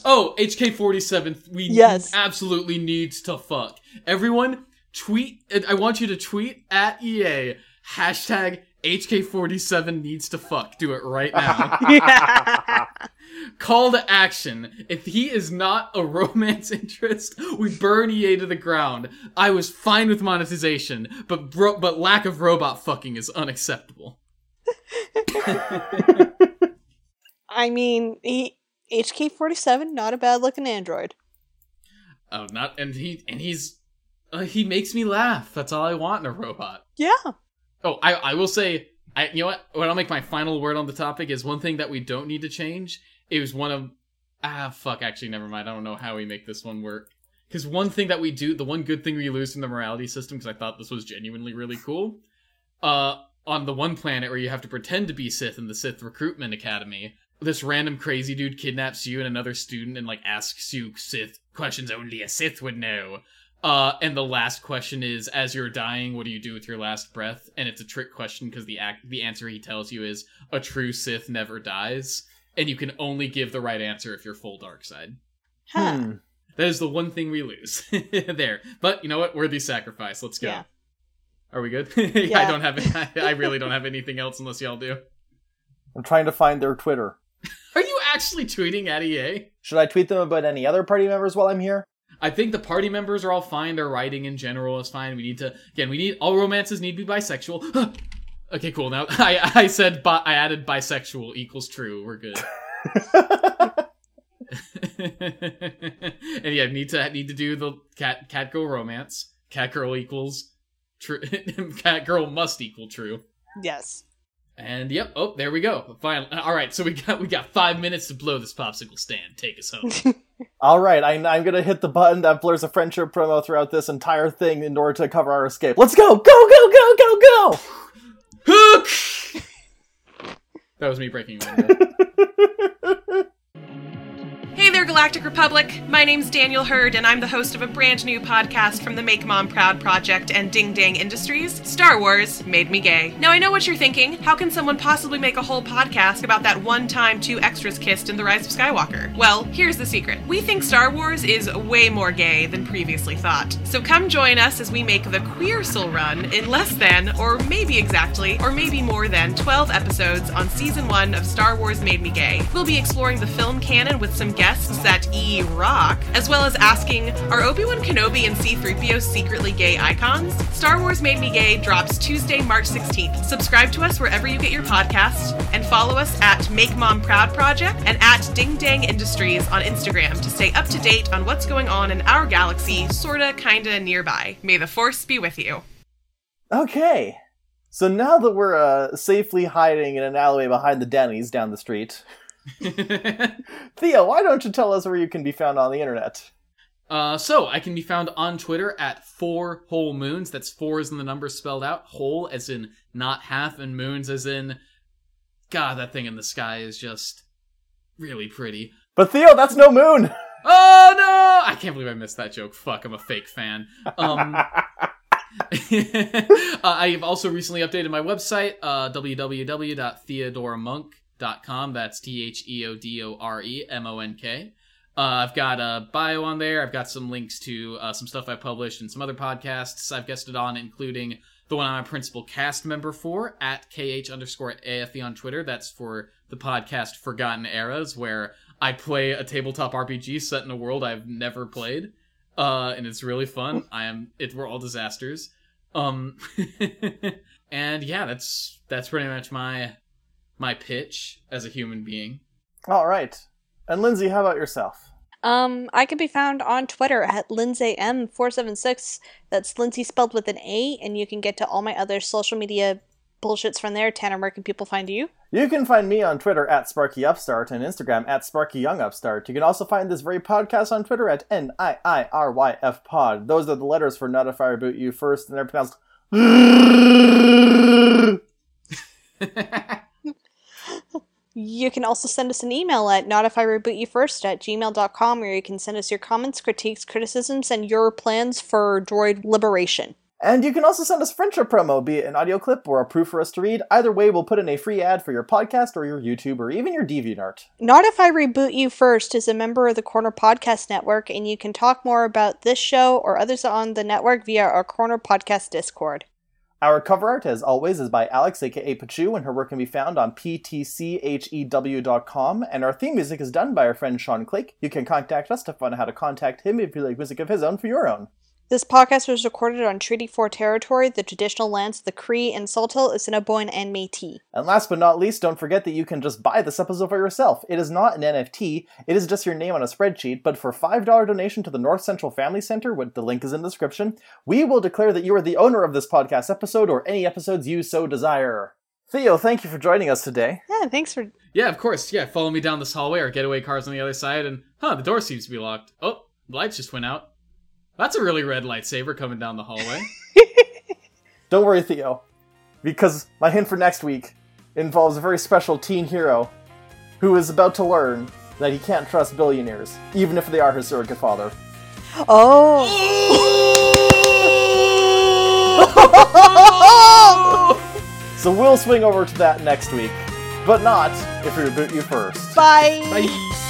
Oh, HK47, we Yes. absolutely needs to fuck. Everyone, tweet, I want you to tweet at EA, hashtag HK47 needs to fuck. Do it right now. <laughs> <laughs> yeah. <laughs> Call to action. If he is not a romance interest, we burn EA to the ground. I was fine with monetization, but bro- but lack of robot fucking is unacceptable. I mean, he, HK47, not a bad looking android. Oh, not and he and he's uh, he makes me laugh. That's all I want in a robot. Yeah. Oh, I I will say, I you know what? What I'll make my final word on the topic is one thing that we don't need to change. It was one of ah fuck. Actually, never mind. I don't know how we make this one work. Because one thing that we do, the one good thing we lose from the morality system, because I thought this was genuinely really cool. Uh, on the one planet where you have to pretend to be Sith in the Sith Recruitment Academy, this random crazy dude kidnaps you and another student and like asks you Sith questions only a Sith would know. Uh, and the last question is, as you're dying, what do you do with your last breath? And it's a trick question because the act, the answer he tells you is a true Sith never dies, and you can only give the right answer if you're full dark side. Huh. Hmm. That is the one thing we lose <laughs> there. But you know what? Worthy sacrifice. Let's go. Yeah. Are we good? <laughs> I don't have. I, <laughs> I really don't have anything else unless y'all do. I'm trying to find their Twitter. Are you actually tweeting at EA? Should I tweet them about any other party members while I'm here? I think the party members are all fine. Their writing in general is fine. We need to again. We need all romances need to be bisexual. <gasps> okay, cool. Now <laughs> I I said bi- I added bisexual equals true. We're good. <laughs> <laughs> and yeah, need to need to do the cat cat girl romance. Cat girl equals true. cat girl must equal true. Yes. And yep, oh, there we go. Finally, all right. So we got we got five minutes to blow this popsicle stand. Take us home. All right, I, I'm gonna hit the button that blurs a friendship promo throughout this entire thing in order to cover our escape. Let's go! Go! Go! Go! Go! Go! Hook. that was me breaking a window. <laughs> There, Galactic Republic. My name's Daniel Hurd, and I'm the host of a brand new podcast from the Make Mom Proud Project and Ding Dang Industries Star Wars Made Me Gay. Now, I know what you're thinking. How can someone possibly make a whole podcast about that one time two extras kissed in The Rise of Skywalker? Well, here's the secret we think Star Wars is way more gay than previously thought. So come join us as we make the Queer Soul run in less than, or maybe exactly, or maybe more than 12 episodes on season one of Star Wars Made Me Gay. We'll be exploring the film canon with some guests set E rock, as well as asking, are Obi-Wan Kenobi and C-3PO secretly gay icons? Star Wars Made Me Gay drops Tuesday, March 16th. Subscribe to us wherever you get your podcasts, and follow us at Make Mom Proud Project and at Ding Dang Industries on Instagram to stay up to date on what's going on in our galaxy, sorta, kinda nearby. May the Force be with you. Okay. So now that we're uh, safely hiding in an alleyway behind the Denny's down the street, <laughs> <laughs> Theo, why don't you tell us where you can be found on the internet? Uh, so I can be found on Twitter at four whole moons. That's four as in the number spelled out. Whole as in not half, and moons as in. God, that thing in the sky is just really pretty. But Theo, that's no moon. <laughs> Oh no! I can't believe I missed that joke. Fuck, I'm a fake fan. Um, <laughs> uh, I've also recently updated my website, uh, www.theodoremonk.com. That's T H E O D O R E M O N K. Uh, I've got a bio on there. I've got some links to uh, some stuff I published and some other podcasts I've guested on, including the one I'm a principal cast member for at KH underscore AFE on Twitter. That's for the podcast Forgotten Eras, where I play a tabletop RPG set in a world I've never played. Uh, and it's really fun. I am it we're all disasters. Um <laughs> and yeah, that's that's pretty much my my pitch as a human being. All right. And Lindsay, how about yourself? Um, I can be found on Twitter at LindsayM476. That's Lindsay spelled with an A, and you can get to all my other social media bullshits from there. Tanner, where can people find you? You can find me on Twitter at SparkyUpstart and Instagram at SparkyYoungUpstart. You can also find this very podcast on Twitter at N-I-I-R-Y-F pod. Those are the letters for Not If I Reboot You First, and they're pronounced <laughs> <laughs> <laughs> You can also send us an email at notifyrebootyoufirst at gmail.com where you can send us your comments, critiques, criticisms, and your plans for droid liberation. And you can also send us friendship promo, be it an audio clip or a proof for us to read. Either way, we'll put in a free ad for your podcast or your YouTube or even your DeviantArt. Not If I Reboot You First is a member of the Corner Podcast Network, and you can talk more about this show or others on the network via our Corner Podcast Discord. Our cover art, as always, is by Alex, aka Pachu, and her work can be found on ptchew.com. And our theme music is done by our friend Sean Clake. You can contact us to find out how to contact him if you like music of his own for your own. This podcast was recorded on Treaty 4 territory, the traditional lands of the Cree and Saulteaux, Assiniboine, and Métis. And last but not least, don't forget that you can just buy this episode for yourself. It is not an NFT, it is just your name on a spreadsheet, but for $5 donation to the North Central Family Center, which the link is in the description, we will declare that you are the owner of this podcast episode or any episodes you so desire. Theo, thank you for joining us today. Yeah, thanks for. Yeah, of course. Yeah, follow me down this hallway or getaway cars on the other side and huh, the door seems to be locked. Oh, the lights just went out. That's a really red lightsaber coming down the hallway. <laughs> Don't worry, Theo, because my hint for next week involves a very special teen hero who is about to learn that he can't trust billionaires, even if they are his surrogate father. Oh! <laughs> So we'll swing over to that next week, but not if we reboot you first. Bye! Bye.